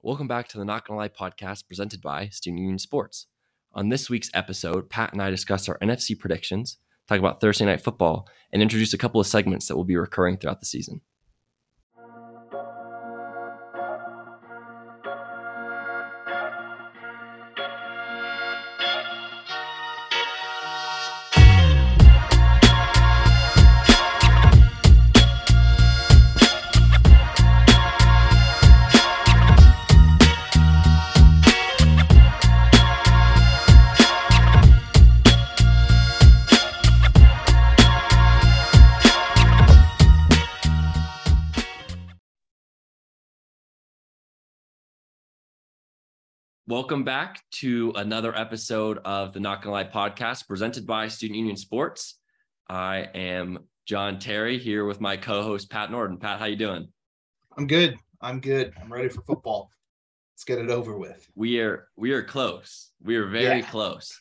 Welcome back to the Not Gonna Lie podcast presented by Student Union Sports. On this week's episode, Pat and I discuss our NFC predictions, talk about Thursday night football, and introduce a couple of segments that will be recurring throughout the season. Welcome back to another episode of the Not Gonna Lie podcast presented by Student Union Sports. I am John Terry here with my co-host Pat Norton. Pat, how you doing? I'm good. I'm good. I'm ready for football. Let's get it over with. We are we are close. We are very Yeah. close.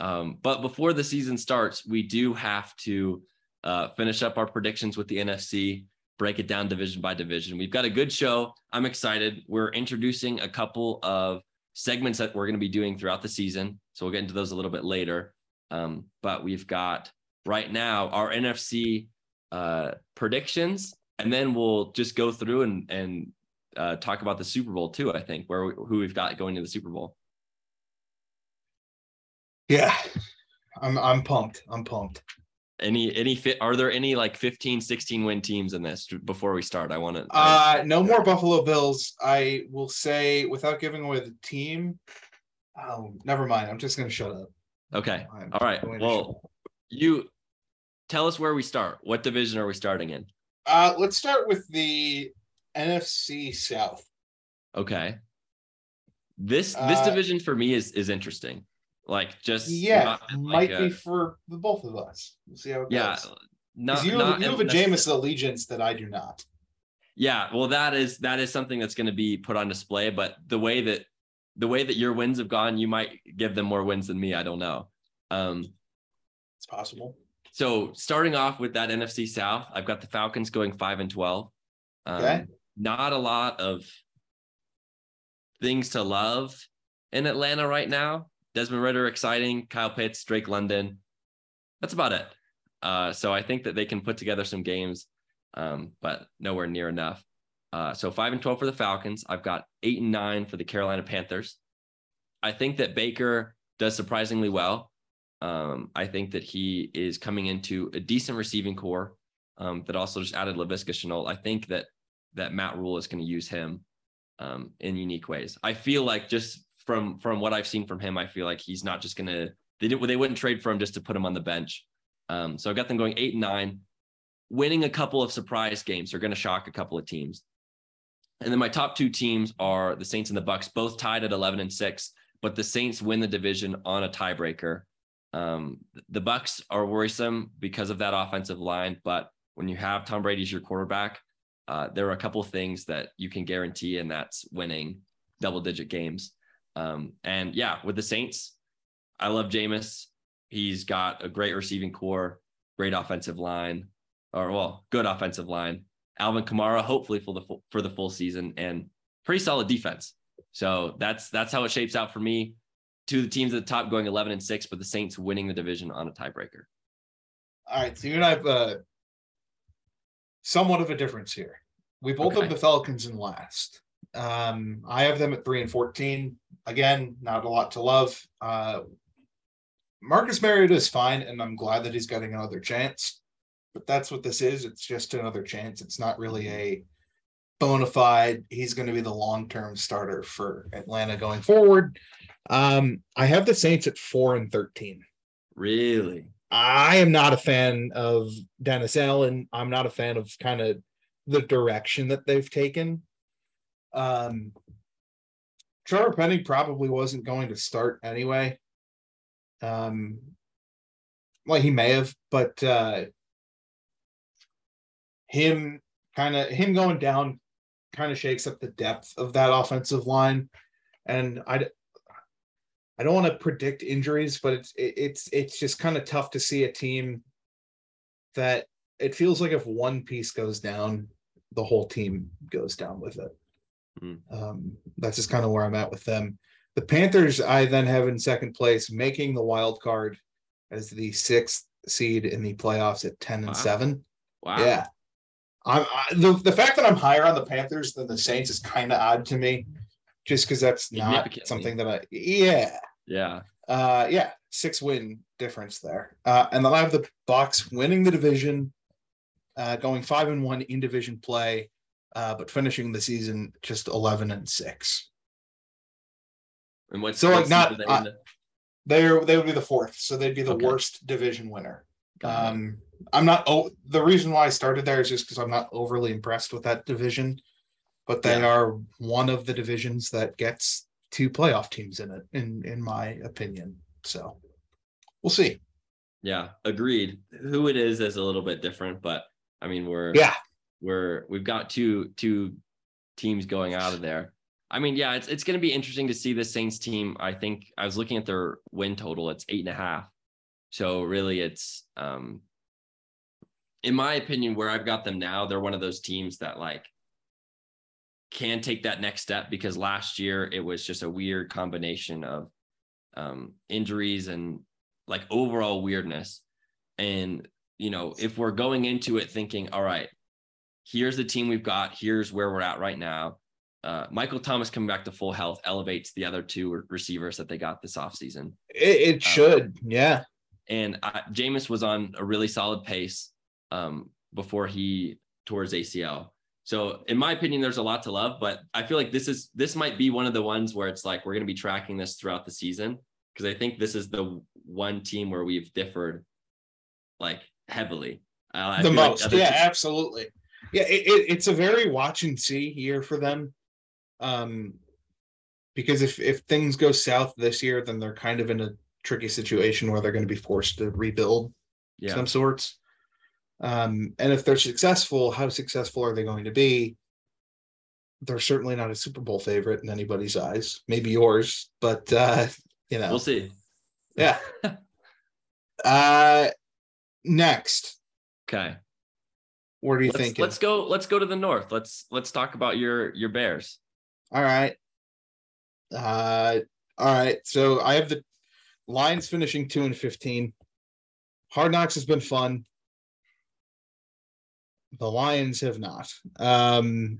Um, but before the season starts, we do have to uh, finish up our predictions with the NFC, break it down division by division. We've got a good show. I'm excited. We're introducing a couple of segments that we're going to be doing throughout the season. So we'll get into those a little bit later. Um, but we've got right now our NFC uh, predictions, and then we'll just go through and and uh, talk about the Super Bowl too. I think where who we've got going to the Super Bowl. Yeah. I'm I'm pumped. I'm pumped. Any any fit? Are there any like 15, 16 win teams in this? Before we start, I want to. Uh no more Buffalo Bills. I will say without giving away the team. Oh, never mind. I'm just gonna shut up. okay. I'm All right. Well, you tell us where we start. What division are we starting in? uh let's start with the NFC South. Okay. This this Uh, division for me is is interesting. Like just Yeah, not might like be for the both of us. We'll see how it goes. yeah. goes. Not, you, not you have a Jameis allegiance that I do not. Yeah, well, that is that is something that's going to be put on display. But the way that the way that your wins have gone, you might give them more wins than me. I don't know. Um, It's possible. so starting off with that NFC South, I've got the Falcons going five and twelve. Um, Okay. Not a lot of things to love in Atlanta right now. Desmond Ridder, exciting. Kyle Pitts, Drake London. That's about it. Uh, so I think that they can put together some games, um, but nowhere near enough. Uh, so five and twelve for the Falcons. I've got eight and nine for the Carolina Panthers. I think that Baker does surprisingly well. Um, I think that he is coming into a decent receiving core um, that also just added Laviska Shenault. I think that that Matt Rhule is going to use him um, in unique ways. I feel like just from from what I've seen from him, I feel like he's not just to they didn't they wouldn't trade for him just to put him on the bench. Um, so I've got them going eight and nine, winning a couple of surprise games. They're to shock a couple of teams. And then my top two teams are the Saints and the Bucks, both tied at 11 and 6, but the Saints win the division on a tiebreaker. Um, the Bucks are worrisome because of that offensive line, but when you have Tom Brady as your quarterback, uh, there are a couple of things that you can guarantee, and that's winning double digit games. Um, and yeah, with the Saints, I love Jameis. He's got a great receiving core, great offensive line, or well, good offensive line. Alvin Kamara, hopefully for the full, for the full season, and pretty solid defense. So that's that's how it shapes out for me. Two of the teams at the top going 11 and six, but the Saints winning the division on a tiebreaker. All right, so you and I have uh, somewhat of a difference here. We both Okay. have the Falcons in last. Um, I have them at three and fourteen. Again, not a lot to love. Uh, Marcus Mariota is fine, and I'm glad that he's getting another chance. But that's what this is. It's just another chance. It's not really a bona fide. He's going to be the long term starter for Atlanta going forward. Um, I have the Saints at four and thirteen. Really? I am not a fan of Dennis Allen. I'm not a fan of kind of the direction that they've taken. Um, Trevor Penning probably wasn't going to start anyway. Um, well, he may have, but uh, him kind of him going down kind of shakes up the depth of that offensive line, and I I don't want to predict injuries, but it's it, it's it's just kind of tough to see a team that it feels like if one piece goes down, the whole team goes down with it. Hmm. Um, that's just kind of where I'm at with them. The Panthers, I then have in second place, making the wild card as the sixth seed in the playoffs at 10 and Wow. 7. Wow. Yeah. I'm I, the, the fact that I'm higher on the Panthers than the Saints is kind of odd to me, just because that's not something that I, yeah. Yeah. Uh, yeah, six win difference there. Uh, and then I have the Bucks winning the division, uh, going five and one in division play, uh, but finishing the season just eleven and six. And what's So, like, not- they uh, they're they would be the fourth, so they'd be the Okay. worst division winner. Um, I'm not. Oh, the reason why I started there is just because I'm not overly impressed with that division, but they Yeah. are one of the divisions that gets two playoff teams in it, in in my opinion. So we'll see. yeah, agreed. Who it is is a little bit different, but I mean we're Yeah, we're we've got two two teams going out of there. I mean, yeah, it's it's going to be interesting to see the Saints team. I think I was looking at their win total; it's eight and a half. So really, it's um, in my opinion, where I've got them now, they're one of those teams that like can take that next step because last year it was just a weird combination of um, injuries and like overall weirdness. And you know, if we're going into it thinking, all right, here's the team we've got, here's where we're at right now. Uh, Michael Thomas coming back to full health elevates the other two receivers that they got this offseason. it, it should. Yeah, And uh, Jameis was on a really solid pace um, before he tore his ACL. So, in my opinion, there's a lot to love, but I feel like this is this might be one of the ones where it's like we're going to be tracking this throughout the season because I think this is the one team where we've differed like heavily. Uh, the feel like most. yeah, te- absolutely. Yeah, it, it, it's a very watch and see year for them. Um, because if if things go south this year, then they're kind of in a tricky situation where they're going to be forced to rebuild yeah, some sorts. Um, and if they're successful, how successful are they going to be? They're certainly not a Super Bowl favorite in anybody's eyes. Maybe yours, but uh, you know, we'll see. yeah. uh, next, Okay, what are you let's, thinking? let's go. Let's go to the north. Let's let's talk about your your Bears. All right. Uh all right. So I have the Lions finishing two and fifteen. Hard knocks has been fun. The Lions have not. Um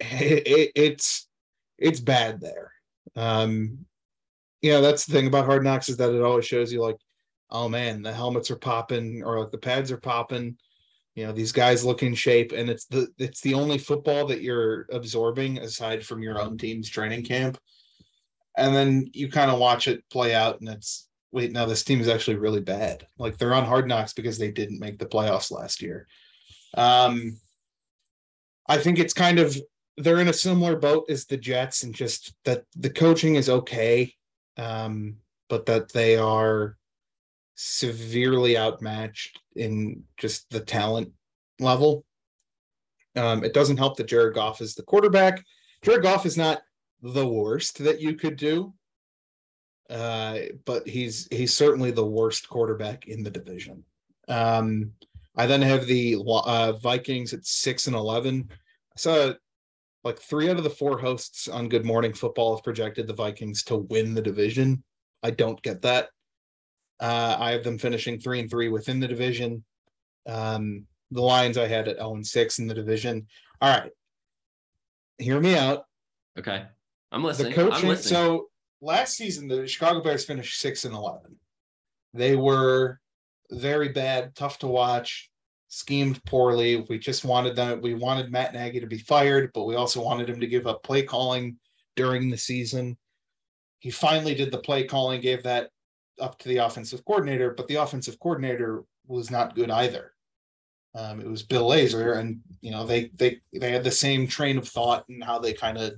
it, it- it's it's bad there. Um you know, that's the thing about hard knocks is that it always shows you like, oh man, the helmets are popping or like the pads are popping you know these guys look in shape and it's the it's the only football that you're absorbing aside from your own team's training camp. And then you kind of watch it play out and it's wait now this team is actually really bad. Like they're on hard knocks because they didn't make the playoffs last year. Um i think it's kind of they're in a similar boat as the jets and just that the coaching is okay um but that they are severely outmatched in just the talent level. Um, it doesn't help that Jared Goff is the quarterback. Jared Goff is not the worst that you could do, uh, but he's he's certainly the worst quarterback in the division. Um, I then have the uh, Vikings at six and eleven. I saw like three out of the four hosts on Good Morning Football have projected the Vikings to win the division. I don't get that. Uh, I have them finishing three and three within the division. Um, the Lions I had at 0 and 6 in the division. All right. Hear me out. Okay, I'm The listening. I'm coaching. listening. So last season, the Chicago Bears finished 6 and 11. They were very bad, tough to watch, schemed poorly. We just wanted them, we wanted Matt Nagy to be fired, but we also wanted him to give up play calling during the season. He finally did the play calling, gave that up to the offensive coordinator, but the offensive coordinator was not good either. Um, it was Bill Lazor, and you know they they they had the same train of thought and how they kind of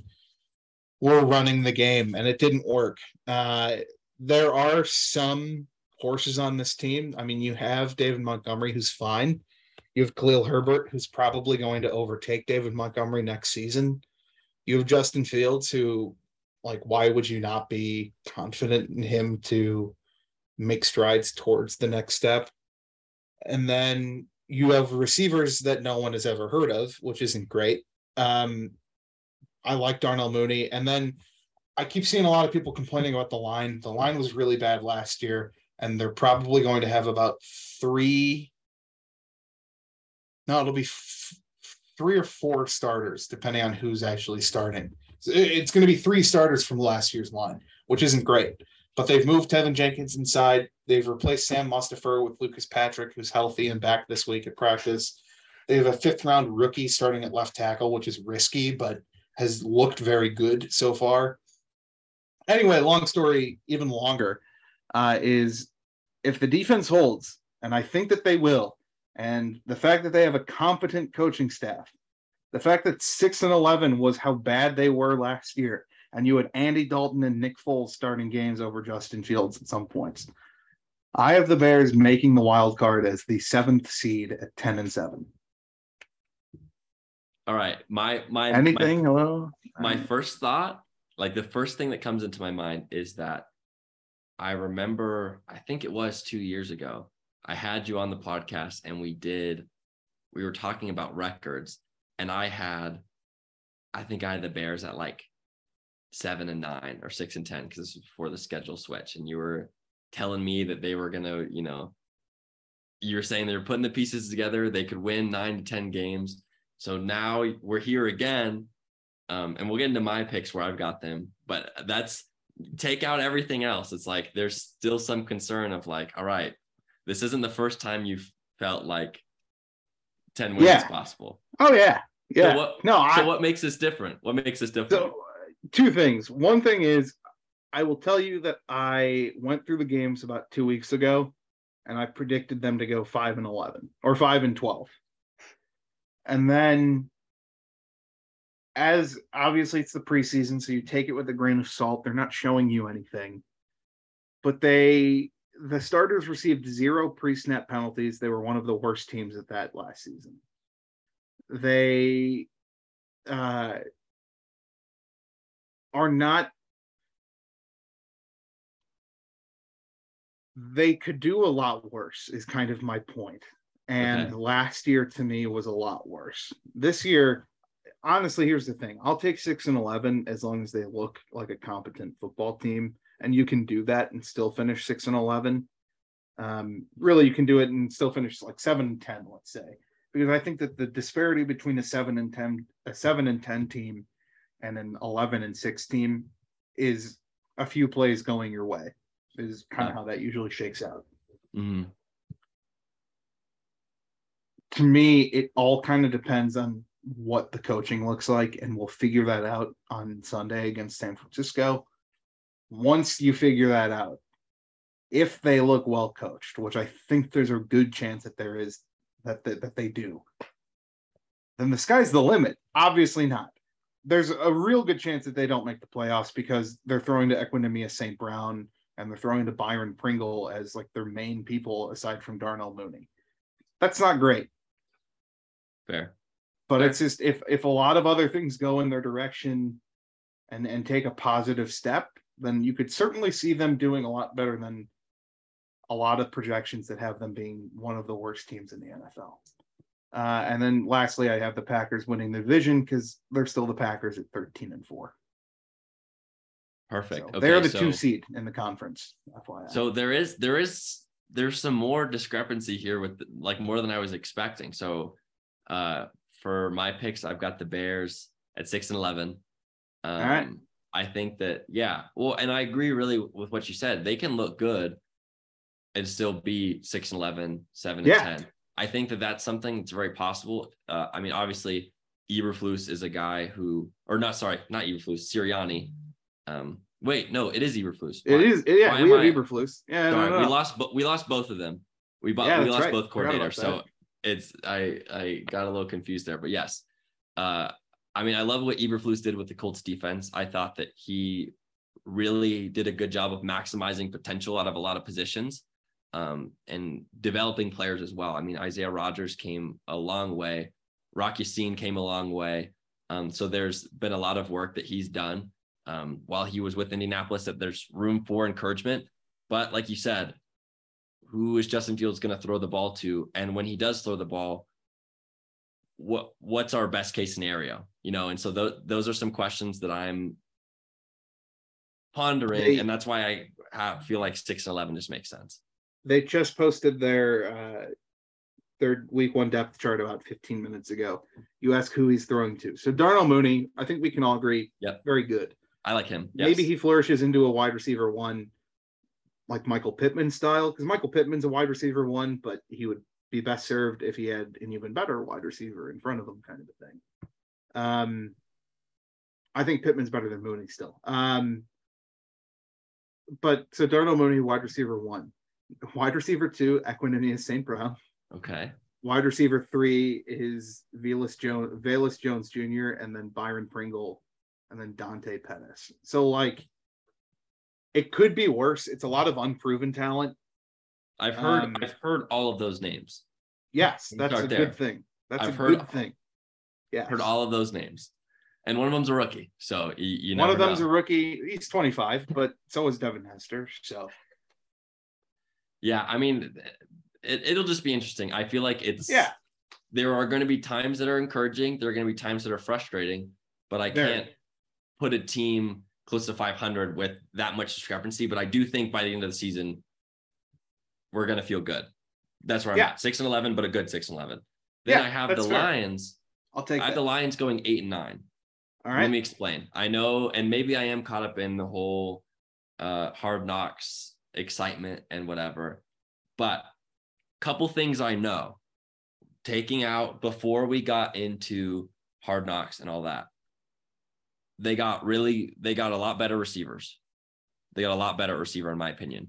were running the game, and it didn't work. Uh, there are some horses on this team. I mean, you have David Montgomery, who's fine. You have Khalil Herbert, who's probably going to overtake David Montgomery next season. You have Justin Fields, who, like, why would you not be confident in him to make strides towards the next step? And then you have receivers that no one has ever heard of, which isn't great. Um, I like Darnell Mooney. And then I keep seeing a lot of people complaining about the line. The line was really bad last year, and they're probably going to have about three. No, it'll be f- three or four starters, depending on who's actually starting. So it's going to be three starters from last year's line, which isn't great. But they've moved Teven Jenkins inside. They've replaced Sam Mustipher with Lucas Patrick, who's healthy and back this week at practice. They have a fifth round rookie starting at left tackle, which is risky, but has looked very good so far. Anyway, long story, even longer, uh, is if the defense holds, and I think that they will, and the fact that they have a competent coaching staff, the fact that six and eleven was how bad they were last year, and you had Andy Dalton and Nick Foles starting games over Justin Fields at some points. I have the Bears making the wild card as the seventh seed at ten and seven. All right, my my anything. My, hello. My first thought, like the first thing that comes into my mind, is that I remember. I think it was two years ago. I had you on the podcast, and we did. We were talking about records, and I had, I think I had the Bears at like seven and nine or six and ten because this was before the schedule switch, and you were telling me that they were gonna, you know, you were saying they were putting the pieces together. They could win nine to ten games so now we're here again. Um, and we'll get into my picks where I've got them, but that's take out everything else. It's like there's still some concern of like, all right, this isn't the first time you've felt like 10 wins yeah. possible. Oh yeah. Yeah. So what, no, so I, what makes this different? What makes this different? So, two things. One thing is I will tell you that I went through the games about two weeks ago and I predicted them to go five and 11 or five and 12. And then as obviously it's the preseason, so you take it with a grain of salt. They're not showing you anything. But they the starters received zero pre-snap penalties. They were one of the worst teams at that last season. They uh, are not they could do a lot worse is kind of my point and okay. last year to me was a lot worse. This year, honestly, here's the thing: I'll take six and eleven as long as they look like a competent football team, and you can do that and still finish six and eleven. Um, really, you can do it and still finish like seven and ten, let's say, because I think that the disparity between a seven and ten, a seven and ten team, and an eleven and six team is a few plays going your way. Is kind of how that usually shakes out. Mm-hmm to me, it all kind of depends on what the coaching looks like, and we'll figure that out on Sunday against San Francisco. Once you figure that out, if they look well coached, which I think there's a good chance that there is that that, that they do, then the sky's the limit. Obviously not. There's a real good chance that they don't make the playoffs because they're throwing to Equanimeous St. Brown and they're throwing to Byron Pringle as like their main people aside from Darnell Mooney. That's not great. Fair. But Fair. it's just if if a lot of other things go in their direction and and take a positive step, then you could certainly see them doing a lot better than a lot of projections that have them being one of the worst teams in the NFL. Uh, and then lastly, I have the Packers winning the division because they're still the Packers at 13 and 4. Perfect. So okay, they're the so, two seed in the conference. FYI. So there is there is there's some more discrepancy here with like more than I was expecting. So uh, for my picks, I've got the Bears at six and eleven. Um, All right. I think that yeah, well, and I agree really with what you said. They can look good and still be six and 11, 7 and 10. I think that that's something that's very possible. Uh, I mean, obviously, Eberflus is a guy who, or not, sorry, not Eberflus, Sirianni. Um, wait, no, it is Eberflus. It is, yeah, we have I, Eberflus. Yeah, sorry, no, no. we lost, but we lost both of them. We bought, yeah, we lost right. both coordinators. So it's I I got a little confused there, but yes. Uh, I mean, I love what Eberflus did with the Colts defense. I thought that he really did a good job of maximizing potential out of a lot of positions um, and developing players as well. I mean, Isaiah Rodgers came a long way. Rocky Ya-Sin came a long way. Um, so there's been a lot of work that he's done um, while he was with Indianapolis that there's room for encouragement. But like you said, who is Justin Fields going to throw the ball to? And when he does throw the ball, what what's our best case scenario? You know, and so th- those are some questions that I'm pondering, and that's why I have, feel like six and eleven just makes sense. They just posted their uh, their week one depth chart about 15 minutes ago. You ask who he's throwing to. So Darnell Mooney, I think we can all agree, Yep. very good. I like him. Maybe he flourishes into a wide receiver one, like Michael Pittman style, because Michael Pittman's a wide receiver one, but he would be best served if he had an even better wide receiver in front of him, kind of a thing. Um, I think Pittman's better than Mooney still. Um, but so Darnell Mooney, wide receiver one, wide receiver two, Equanimeous St. Brown. okay. Wide receiver three is Velus Jones, Velus Jones Jr., and then Byron Pringle, and then Dante Pettis. So like, it could be worse. It's a lot of unproven talent. I've heard Um, I've heard all of those names. Yes, that's a there. good thing. That's I've a heard- good thing. Yeah, Heard all of those names, and one of them's a rookie. So you, you one of them's know. a rookie. He's 25, but so is Devin Hester. So yeah. I mean, it, it'll just be interesting. I feel like it's yeah, there are going to be times that are encouraging. There are going to be times that are frustrating, but I There. can't put a team close to 500 with that much discrepancy. But I do think by the end of the season, we're going to feel good. That's where I'm Yeah. at. Six and 11, but a good six and 11. Then Yeah, I have the fair. Lions. I'll take I have that. the Lions going eight and nine. All right. Let me explain. I know, and maybe I am caught up in the whole uh, hard knocks excitement and whatever, but couple things I know. Taking out before we got into hard knocks and all that, they got really they got a lot better receivers. They got a lot better receiver, in my opinion.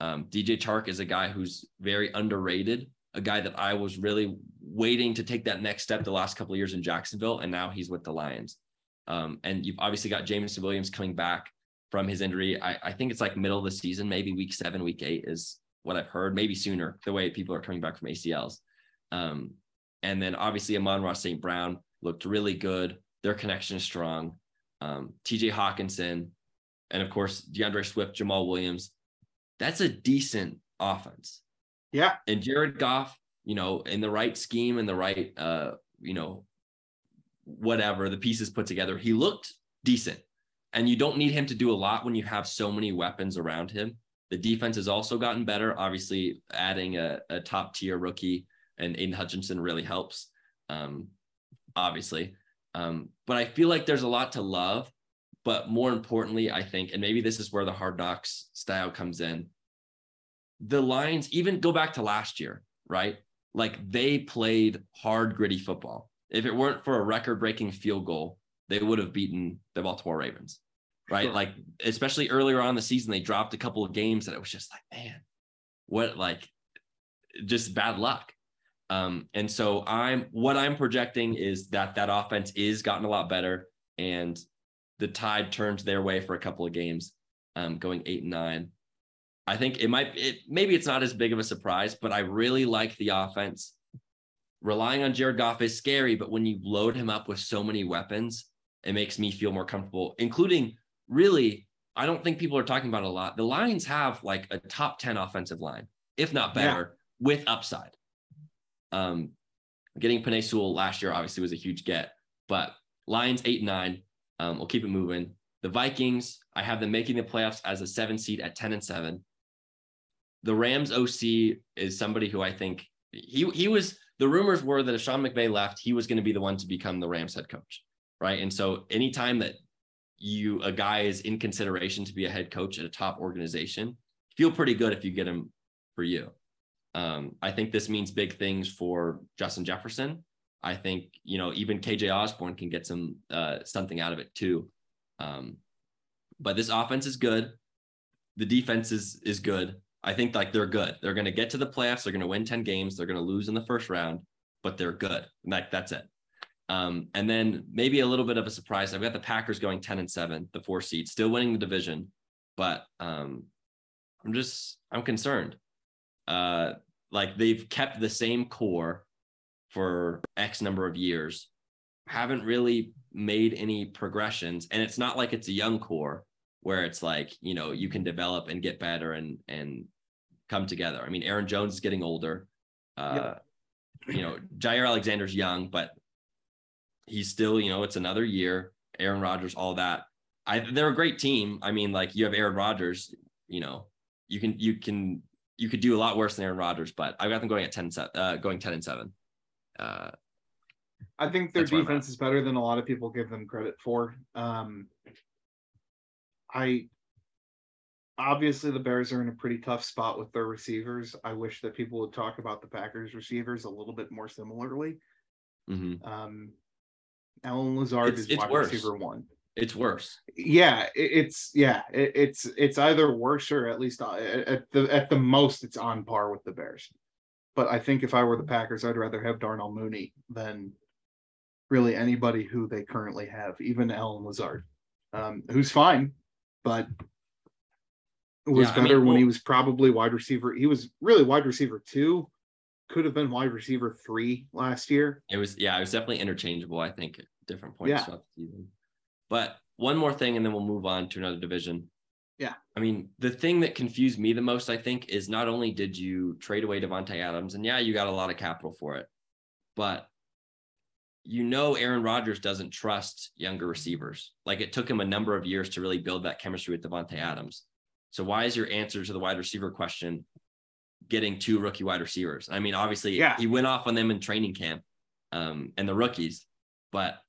Um, DJ Chark is a guy who's very underrated, a guy that I was really waiting to take that next step the last couple of years in Jacksonville, and now he's with the Lions. Um, and you've obviously got Jameson Williams coming back from his injury. I, I think it's like middle of the season, maybe week seven, week eight is what I've heard, maybe sooner, the way people are coming back from ACLs. Um, and then obviously Amon-Ra St. Brown looked really good. Their connection is strong. Um, TJ Hockenson, and of course, D'Andre Swift, Jamaal Williams. That's a decent offense. Yeah. And Jared Goff, you know, in the right scheme and the right, uh, you know, whatever the pieces put together, he looked decent. And you don't need him to do a lot when you have so many weapons around him. The defense has also gotten better. Obviously, adding a, a top tier rookie and Aidan Hutchinson really helps. Um, obviously. Um, but I feel like there's a lot to love. But more importantly, I think, and maybe this is where the hard knocks style comes in. The Lions, even go back to last year, right? Like they played hard, gritty football. If it weren't for a record breaking field goal, they would have beaten the Baltimore Ravens, right? Sure. Like, especially earlier on the season, they dropped a couple of games that it was just like, man, what, like, just bad luck. Um, and so I'm what I'm projecting is that that offense is gotten a lot better, and the tide turns their way for a couple of games, um, going eight and nine. I think it might it maybe it's not as big of a surprise, but I really like the offense. Relying on Jared Goff is scary, but when you load him up with so many weapons, it makes me feel more comfortable, including really, I don't think people are talking about it a lot. The Lions have like a top 10 offensive line, if not Yeah. better, with upside. Um, getting Penei Sewell last year obviously was a huge get, but Lions eight and nine. Um, we'll keep it moving. The Vikings, I have them making the playoffs as a seven seed at 10 and seven. The Rams OC is somebody who I think he he was the rumors were that if Sean McVay left, he was going to be the one to become the Rams head coach. Right. And so anytime that you a guy is in consideration to be a head coach at a top organization, feel pretty good if you get him for you. Um, I think this means big things for Justin Jefferson. I think you know even KJ Osborn can get some uh, something out of it too. Um, but this offense is good. The defense is is good. I think like they're good. They're going to get to the playoffs. They're going to win ten games. They're going to lose in the first round, but they're good. Like that's it. Um, and then maybe a little bit of a surprise. I've got the Packers going ten and seven, the four seed, still winning the division, but um, I'm just I'm concerned. Uh, like they've kept the same core for X number of years, haven't really made any progressions, and it's not like it's a young core where it's like you know you can develop and get better and and come together. I mean, Aaron Jones is getting older. Uh, You know, Jaire Alexander's young, but he's still, you know, it's another year. Aaron Rodgers, all that. I they're a great team. I mean, like you have Aaron Rodgers, you know, you can you can you could do a lot worse than Aaron Rodgers, but I've got them going at 10 uh, going 10 and 7. Uh, I think their That's where I'm defense is better than a lot of people give them credit for. Um, I obviously the Bears are in a pretty tough spot with their receivers. I wish that people would talk about the Packers receivers a little bit more similarly. mhm. Um, Allen Lazard It's- is it's wide worse. receiver one. It's worse. Yeah, it, it's yeah, it, it's it's either worse or at least uh, at the at the most it's on par with the Bears. But I think if I were the Packers, I'd rather have Darnell Mooney than really anybody who they currently have, even Allen Lazard, um, who's fine, but was Yeah, I mean, better when he was probably wide receiver. He was really wide receiver two, could have been wide receiver three last year. It was yeah, it was definitely interchangeable. I think different points Yeah. throughout the season. But one more thing, and then we'll move on to another division. Yeah. I mean, the thing that confused me the most, I think, is not only did you trade away Davante Adams, and yeah, you got a lot of capital for it, but you know Aaron Rodgers doesn't trust younger receivers. Like it took him a number of years to really build that chemistry with Davante Adams. So why is your answer to the wide receiver question getting two rookie wide receivers? I mean, obviously, Yeah. he went off on them in training camp, um, and the rookies, but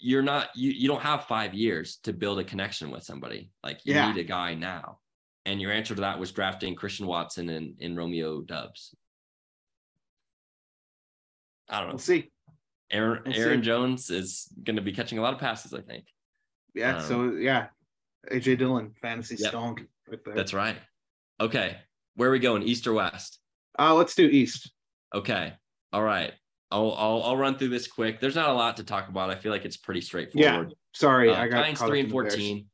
you're not you you don't have five years to build a connection with somebody. Like you Yeah. need a guy now. And your answer to that was drafting Christian Watson and, and Romeo Doubs. I don't know. We'll see. Aaron We'll Aaron see. Jones is going to be catching a lot of passes, I think. Yeah, Um, so yeah, AJ Dillon, fantasy Yep. stonk right there. That's right. Okay. Where are we going? East or west? Uh, let's do East. Okay. All right. I'll I'll I'll run through this quick. There's not a lot to talk about. I feel like it's pretty straightforward. Yeah. Sorry, Uh, I got Giants three and fourteen.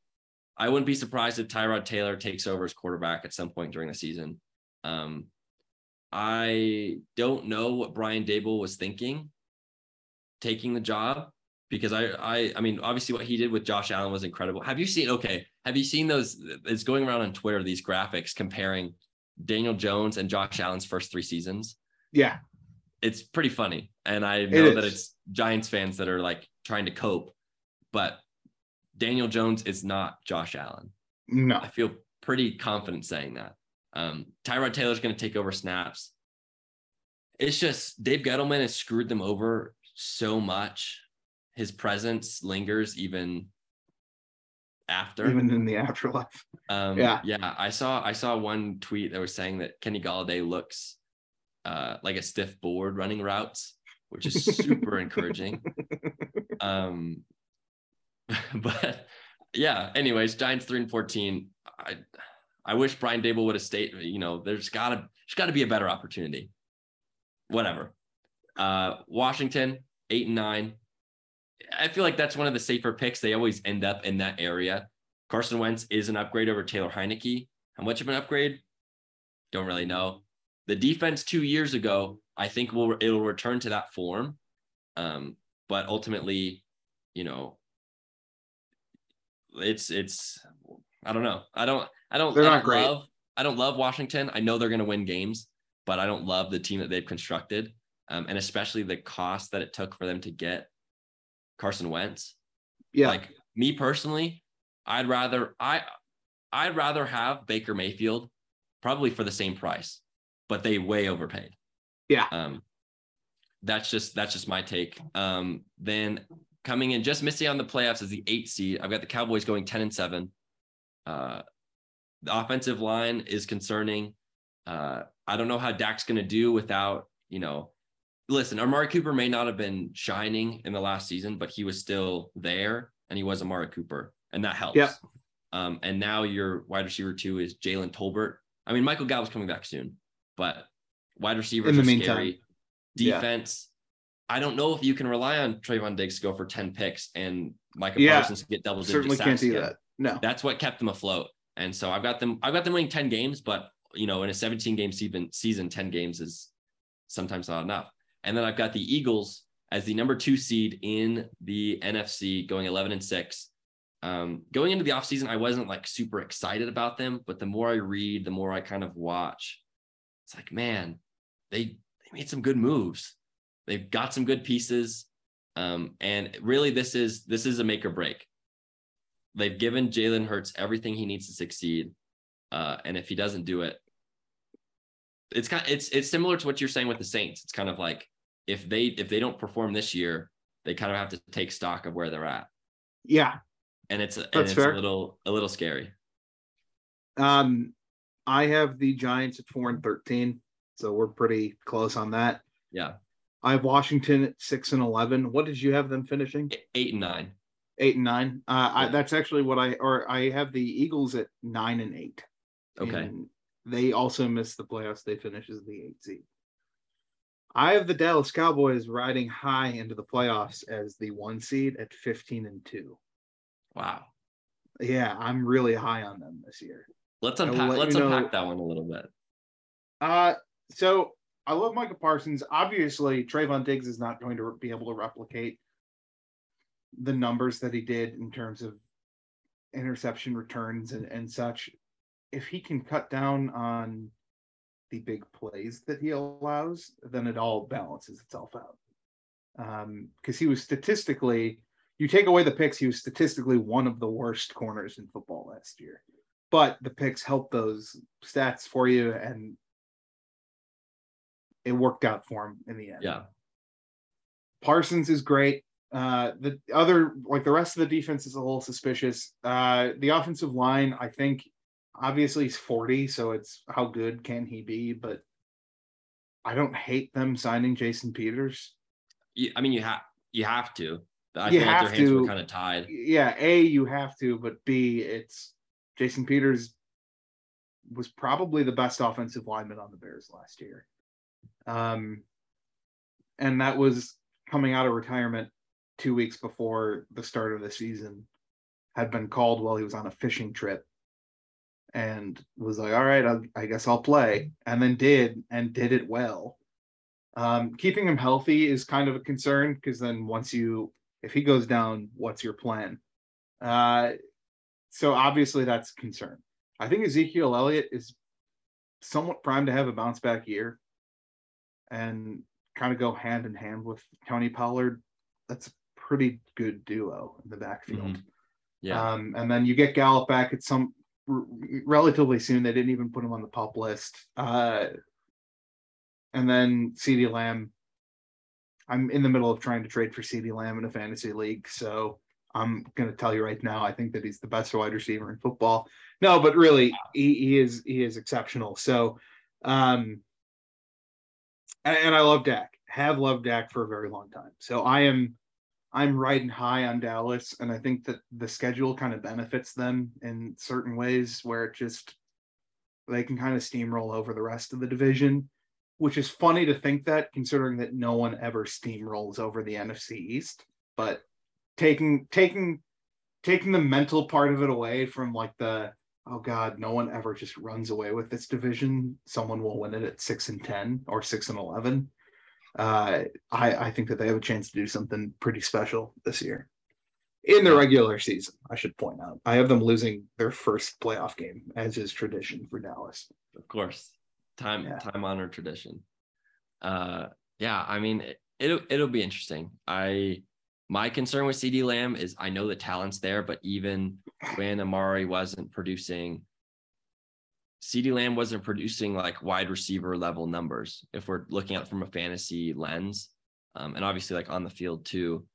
I wouldn't be surprised if Tyrod Taylor takes over as quarterback at some point during the season. Um, I don't know what Brian Daboll was thinking taking the job because I I I mean obviously what he did with Josh Allen was incredible. Have you seen okay, have you seen those it's going around on Twitter these graphics comparing Daniel Jones and Josh Allen's first 3 seasons? Yeah, It's pretty funny and I know that it's Giants fans that are like trying to cope, but Daniel Jones is not Josh Allen. no, I feel pretty confident saying that. Um, Tyrod Taylor's going to take over snaps. It's just Dave Gettleman has screwed them over so much. His presence lingers even after. even in the afterlife. um, yeah. yeah. I saw I saw one tweet that was saying that Kenny Golladay looks uh, like a stiff board running routes, which is super encouraging. Um, but yeah. Anyways, Giants three and fourteen. I I wish Brian Daboll would have stayed. You know, there's gotta there's got to be a better opportunity. Whatever. Uh, Washington eight and nine. I feel like that's one of the safer picks. They always end up in that area. Carson Wentz is an upgrade over Taylor Heinicke. How much of an upgrade? Don't really know. The defense two years ago, I think will it'll return to that form. Um, but ultimately, you know, it's it's I don't know. I don't I don't, They're I don't great. love I don't love Washington. I know they're gonna win games, but I don't love the team that they've constructed. Um, and especially the cost that it took for them to get Carson Wentz. Yeah, Like me personally, I'd rather I I'd rather have Baker Mayfield probably for the same price, but they way overpaid. Yeah. Um that's just that's just my take. Um then coming in just missing on the playoffs as the eight seed. I've got the Cowboys going 10 and 7. Uh the offensive line is concerning. Uh I don't know how Dak's gonna do without, you know, listen, Amari Cooper may not have been shining in the last season, but he was still there and he was Amari Cooper, and that helps. Yep. Um, and now your wide receiver two is Jalen Tolbert. I mean, Michael Gallup's coming back soon, but wide receivers In the are meantime. scary. Yeah. Defense. I don't know if you can rely on Trevon Diggs to go for 10 picks and Michael Yeah. Parsons get double digit certainly can't do again that. No, that's what kept them afloat. And so I've got them, I've got them winning 10 games, but you know, in a 17 game season, season, 10 games is sometimes not enough. And then I've got the Eagles as the number two seed in the NFC going 11 and six. Um, going into the offseason, I wasn't like super excited about them, but the more I read, the more I kind of watch, it's like, man, they, they made some good moves. They've got some good pieces. Um, and really, this is this is a make or break. They've given Jalen Hurts everything he needs to succeed, uh, and if he doesn't do it, it's kind of, it's it's similar to what you're saying with the Saints. It's kind of like if they if they don't perform this year, they kind of have to take stock of where they're at, Yeah. and it's and That's it's fair. a little a little scary. Um, I have the Giants at four and thirteen, so we're pretty close on that. Yeah, I have Washington at six and eleven. What did you have them finishing? eight and nine. Eight and nine. Uh, I, that's actually what I or I have the Eagles at nine and eight. Okay. And they also missed the playoffs. They finish as the eight seed. I have the Dallas Cowboys riding high into the playoffs as the one seed at 15 and 2. Wow. Yeah, I'm really high on them this year. Let's unpack. let Let's you know- unpack that one a little bit. Uh so I love Michael Parsons. Obviously, Trevon Diggs is not going to be able to replicate the numbers that he did in terms of interception returns and, and such. If he can cut down on the big plays that he allows, then it all balances itself out. Um, because he was statistically, you take away the picks, he was statistically one of the worst corners in football last year. But the picks help those stats for you, and it worked out for him in the end. Yeah. Parsons is great. Uh, the other, like the rest of the defense, is a little suspicious. Uh, the offensive line, I think, obviously he's 40, so it's how good can he be? But I don't hate them signing Jason Peters. You, I mean, you have you have to. I You feel like their hands were to. kind of tied. Yeah, A, you have to, but B, it's Jason Peters was probably the best offensive lineman on the Bears last year. Um, and that was coming out of retirement two weeks before the start of the season, had been called while he was on a fishing trip and was like, all right, I'll, I guess I'll play. And then did, and did it well. Um, keeping him healthy is kind of a concern because then once you, if he goes down, what's your plan? Uh, so obviously that's a concern. I think Ezekiel Elliott is somewhat primed to have a bounce back year and kind of go hand in hand with Tony Pollard. That's a pretty good duo in the backfield. Mhm. Yeah. Um, and then you get Gallup back at some r- relatively soon. They didn't even put him on the pup list. Uh, and then CeeDee Lamb. I'm in the middle of trying to trade for CeeDee Lamb in a fantasy league, so I'm going to tell you right now. I think that he's the best wide receiver in football. No, but really, he, he is he is exceptional. So, um, and, and I love Dak. Have loved Dak for a very long time. So I am I'm riding high on Dallas, and I think that the schedule kind of benefits them in certain ways where it just they can kind of steamroll over the rest of the division, which is funny to think that considering that no one ever steamrolls over the NFC East. But taking taking taking the mental part of it away from like the oh god, no one ever just runs away with this division. Someone will win it at six and ten or six and eleven uh, I, I think that they have a chance to do something pretty special this year in the regular season. I should point out, I have them losing their first playoff game, as is tradition for Dallas. of course time Yeah. time honored tradition uh yeah i mean it, it'll it'll be interesting i my concern with CeeDee Lamb is i know the talent's there but even when amari wasn't producing CeeDee Lamb wasn't producing like wide receiver level numbers if we're looking at it from a fantasy lens. Um, and obviously like on the field too.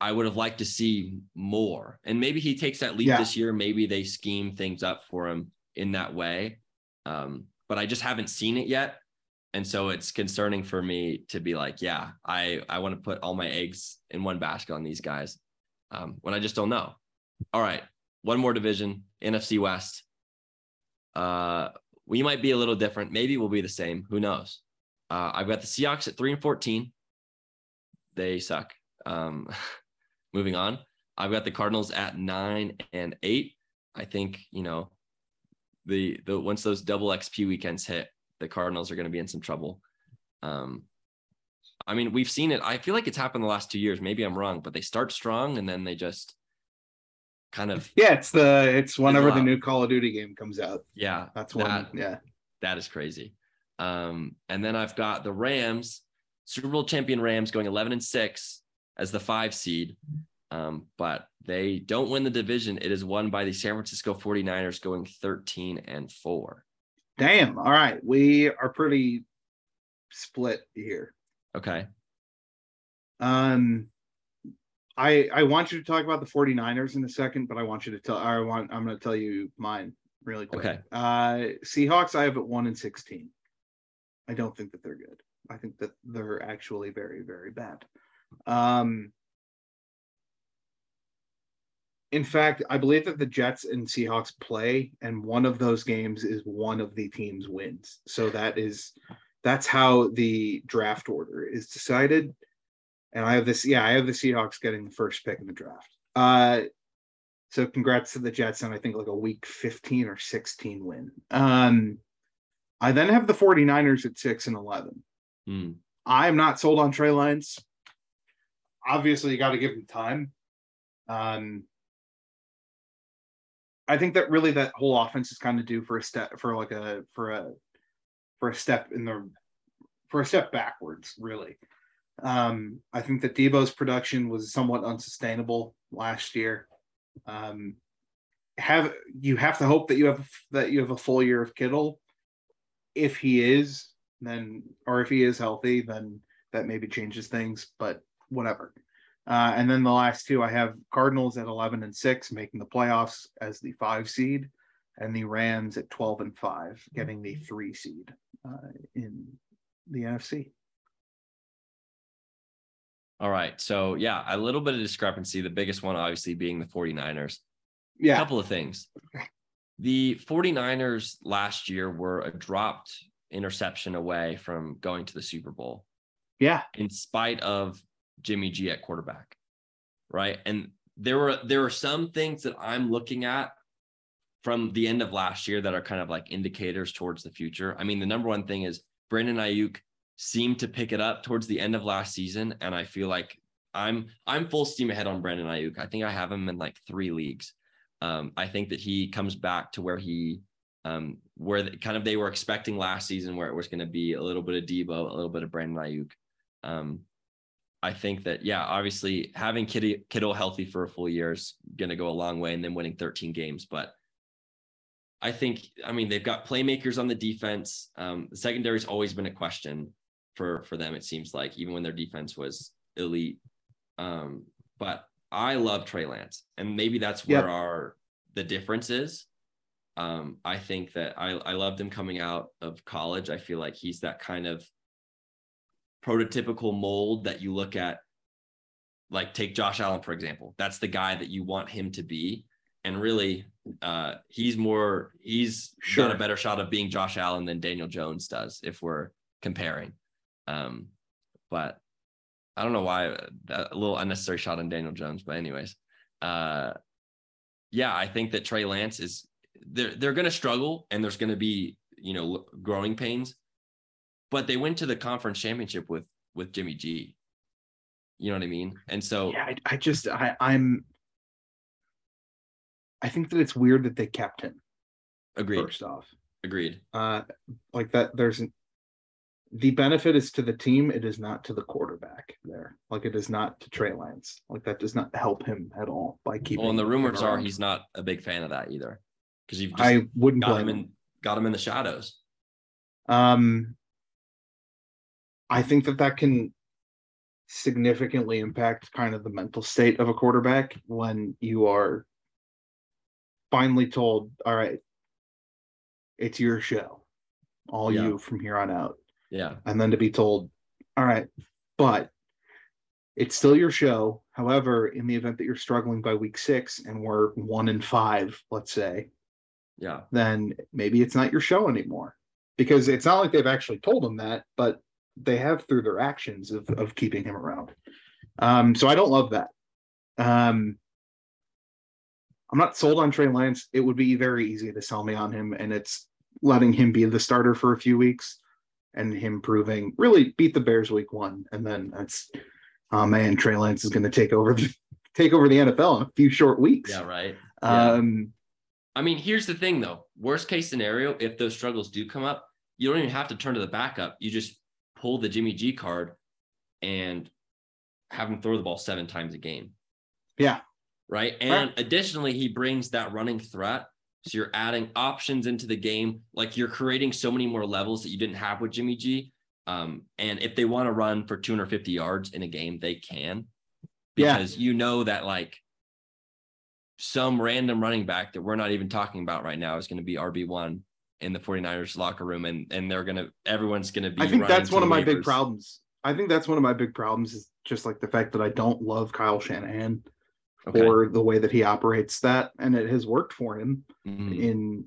I would have liked to see more. And maybe he takes that leap Yeah. this year. Maybe they scheme things up for him in that way. Um, but I just haven't seen it yet. And so it's concerning for me to be like, yeah, I, I want to put all my eggs in one basket on these guys um, when I just don't know. All right. One more division, NFC West. Uh, we might be a little different. Maybe we'll be the same. Who knows? Uh, I've got the Seahawks at three and 14. They suck. Um, moving on. I've got the Cardinals at nine and eight. I think, you know, the the once those double XP weekends hit, the Cardinals are going to be in some trouble. Um, I mean, we've seen it. I feel like it's happened the last two years. Maybe I'm wrong, but they start strong and then they just kind of Yeah, it's the it's whenever the new Call of Duty game comes out. yeah. That's that, yeah. that is crazy. Um, and then I've got the Rams, Super Bowl champion Rams, going 11 and six. as the five seed. Um, but they don't win the division. It is won by the San Francisco 49ers going 13 and 4. Damn. All right. We are pretty split here. Okay. Um I I want you to talk about the 49ers in a second, but I want you to tell I want I'm gonna tell you mine really quick. Okay. Uh Seahawks I have at one and sixteen. I don't think that they're good. I think that they're actually very, very bad. Um in fact, I believe that the Jets and Seahawks play, and one of those games is one of the teams wins. So that is that's how the draft order is decided. And I have this, yeah, I have the Seahawks getting the first pick in the draft. Uh so congrats to the Jets and I think like a week 15 or 16 win. Um I then have the 49ers at 6 and 11. Hmm. I'm not sold on Trey Lance. Obviously, you got to give him time. Um, I think that really that whole offense is kind of due for a step for like a for a for a step in the for a step backwards. Really, um, I think that Debo's production was somewhat unsustainable last year. Um, have you have to hope that you have that you have a full year of Kittle. If he is, then or if he is healthy, then that maybe changes things. But whatever. Uh, and then the last two, I have Cardinals at 11 and 6, making the playoffs as the five seed, and the Rams at 12 and 5, getting the three seed uh, in the NFC. All right. So, yeah, a little bit of discrepancy. The biggest one, obviously, being the 49ers. Yeah. A couple of things. The 49ers last year were a dropped interception away from going to the Super Bowl. Yeah. in spite of Jimmy G at quarterback. Right. And there were there are some things that I'm looking at from the end of last year that are kind of like indicators towards the future. I mean, the number one thing is Brandon Aiyuk seemed to pick it up towards the end of last season. And I feel like I'm I'm full steam ahead on Brandon Aiyuk. I think I have him in like three leagues. Um, I think that he comes back to where he um, where the, kind of they were expecting last season, where it was going to be a little bit of Debo, a little bit of Brandon Aiyuk. Um, I think that yeah, obviously having Kitty, Kittle healthy for a full year is going to go a long way, and then winning 13 games. But I think I mean they've got playmakers on the defense. Um, the secondary's always been a question for for them. It seems like even when their defense was elite. Um, but I love Trey Lance, and maybe that's where Yep. our the difference is. Um, I think that I I loved him coming out of college. I feel like he's that kind of prototypical mold that you look at like take Josh Allen for example. That's the guy that you want him to be. And really uh he's more he's Sure. got a better shot of being Josh Allen than Daniel Jones does if we're comparing. Um but I don't know why uh, a little unnecessary shot on Daniel Jones but anyways. Uh yeah I think that Trey Lance is they're they're going to struggle and there's going to be you know growing pains but they went to the conference championship with with Jimmy G. You know what I mean? And so Yeah. I, I just, I, I'm, I think that it's weird that they kept him agreed, first off. agreed. Uh, like that, there's an, the benefit is to the team. It is not to the quarterback there. Like it is not to Trey Lance. Like that does not help him at all by keeping. Well, and the rumors are he's not a big fan of that either, because you've just I wouldn't got blame him him. in got him in the shadows. Um, I think that that can significantly impact kind of the mental state of a quarterback when you are finally told, "All right, it's your show, all Yeah. you from here on out," Yeah, and then to be told, "All right, but." It's still your show. However, in the event that you're struggling by week six and we're one in five, let's say, yeah, then maybe it's not your show anymore. Because it's not like they've actually told them that, but they have through their actions of, of keeping him around. Um, so I don't love that. Um, I'm not sold on Trey Lance. It would be very easy to sell me on him, and it's letting him be the starter for a few weeks and him proving really beat the Bears week one, and then that's oh man, Trey Lance is going to take over the take over the NFL in a few short weeks. yeah, right. yeah. Um, I mean, here's the thing though. Worst case scenario, if those struggles do come up, you don't even have to turn to the backup. You just pull the Jimmy G card and have him throw the ball seven times a game. Yeah. Right. And additionally, he brings that running threat. So you're adding options into the game. Like you're creating so many more levels that you didn't have with Jimmy G. Um, and if they want to run for 250 yards in a game, they can. Yeah. Because you know that like some random running back that we're not even talking about right now is going to be RB1 in the 49ers locker room and and they're to everyone's to be I think that's one of my big problems. I think that's one of my big problems is just like the fact that I don't love Kyle Shanahan Okay. or the way that he operates that, and it has worked for him Mhm. in,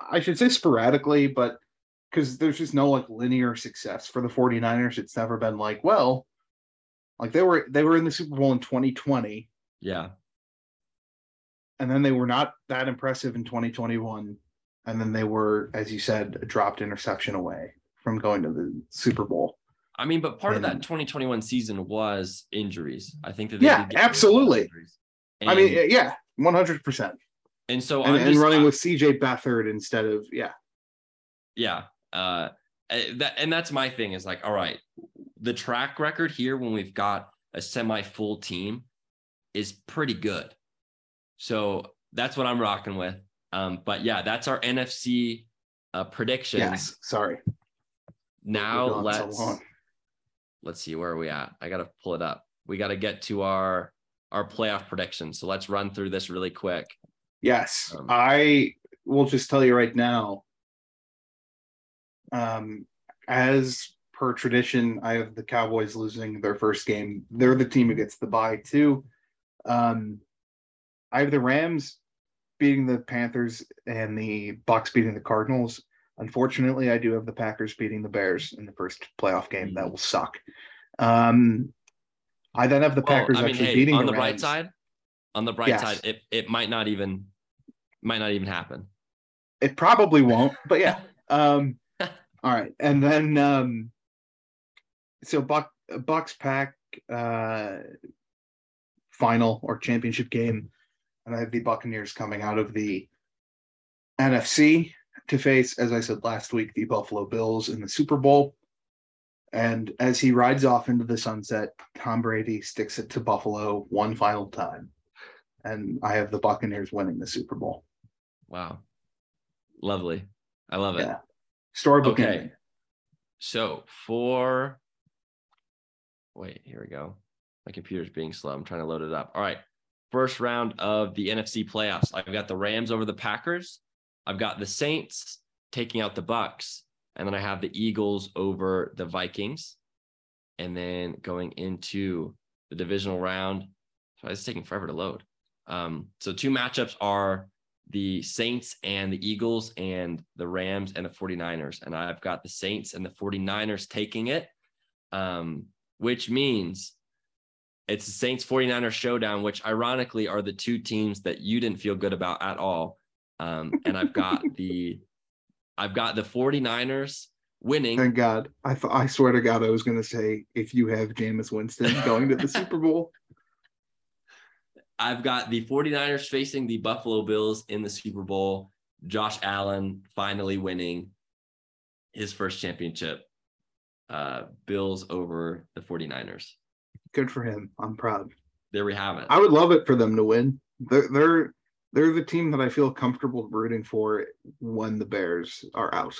I should say sporadically, but because there's just no like linear success for the 49ers. It's never been like, well, like they were they were in the Super Bowl in 2020, Yeah. and then they were not that impressive in 2021, and then they were, as you said, a dropped interception away from going to the Super Bowl. I mean, but part of that 2021 season was injuries. I think that they Yeah, did get rid of a lot of absolutely. injuries. I mean, yeah, 100. percent and so And, I'm and just, running I- with CJ Beathard instead of yeah, yeah uh eh, that and that's my thing is like all right the track record here when we've got a semi full team is pretty good so that's what i'm rocking with um but yeah that's our nfc uh predictions yes. Sorry, now so let's long. let's see where are we at i gotta pull it up we gotta get to our our playoff predictions so let's run through this really quick Yes, Um, I will just tell you right now. Um, as per tradition, I have the Cowboys losing their first game. They're the team who gets the bye too. Um, I have the Rams beating the Panthers and the Bucks beating the Cardinals. Unfortunately, I do have the Packers beating the Bears in the first playoff game. That will suck. Um, I then have the Well, Packers I mean, actually hey, beating on the, the, bright side on the bright Yes. side it, it might not even might not even happen It probably won't, but yeah. Um, all right, and then um, so Buck Bucks pack uh, final or championship game, and I have the Buccaneers coming out of the NFC to face, as I said last week, the Buffalo Bills in the Super Bowl. And as he rides off into the sunset, Tom Brady sticks it to Buffalo one final time, and I have the Buccaneers winning the Super Bowl. Wow. Lovely. I love it. Yeah. Storybook Okay. ending. So for wait, here we go. My computer's being slow. I'm trying to load it up. All right. First round of the NFC playoffs. I've got the Rams over the Packers. I've got the Saints taking out the Bucks. And then I have the Eagles over the Vikings. And then going into the divisional round. So it's taking forever to load. Um, so two matchups are the Saints and the Eagles and the Rams and the 49ers. And I've got the Saints and the 49ers taking it, um, which means it's the Saints 49ers showdown, which ironically are the two teams that you didn't feel good about at all. Um, and I've got the I've got the 49ers winning. Thank God. I th- I swear to God, I was going to say if you have Jameis Winston going to the Super Bowl. I've got the 49ers facing the Buffalo Bills in the Super Bowl. Josh Allen finally winning his first championship. Uh, Bills over the 49ers. Good for him. I'm proud. There we have it. I would love it for them to win. They're they're they're the team that I feel comfortable rooting for when the Bears are out.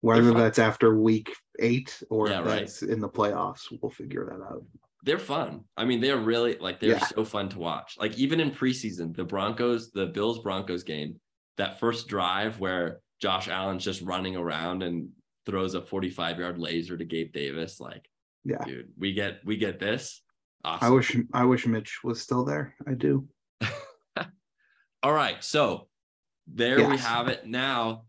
Whether that's after week eight or Yeah, if right. that's in the playoffs, we'll figure that out. They're fun. I mean, they're really like they're Yeah. so fun to watch. Like even in preseason, the Broncos, the Bills Broncos game, that first drive where Josh Allen's just running around and throws a 45 yard laser to Gabe Davis. Like, Yeah. dude, we get we get this. Awesome. I wish I wish Mitch was still there. I do. All right. So there we have it. Now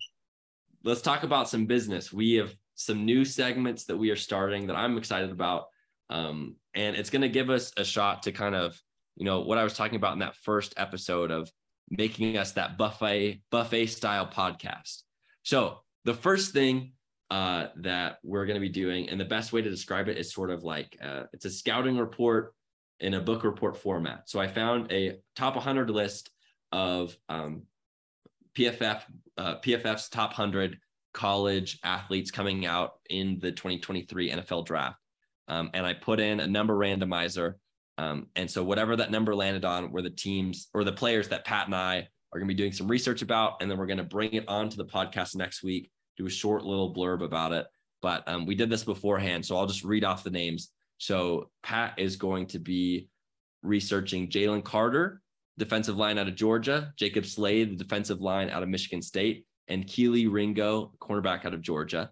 let's talk about some business. We have some new segments that we are starting that I'm excited about. Um, and it's going to give us a shot to kind of, you know, what I was talking about in that first episode of making us that buffet, buffet style podcast. So the first thing uh, that we're going to be doing, and the best way to describe it is sort of like uh, it's a scouting report in a book report format. So I found a top 100 list of um, PFF uh, PFF's top 100 college athletes coming out in the 2023 NFL draft. um, and I put in a number randomizer. Um, and so whatever that number landed on were the teams or the players that Pat and I are going to be doing some research about, and then we're going to bring it on to the podcast next week, do a short little blurb about it. But um, we did this beforehand, so I'll just read off the names. So Pat is going to be researching Jalen Carter, defensive line out of Georgia, Jacob Slade, the defensive line out of Michigan State, and Kelee Ringo, cornerback out of Georgia.